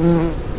Mm-hmm.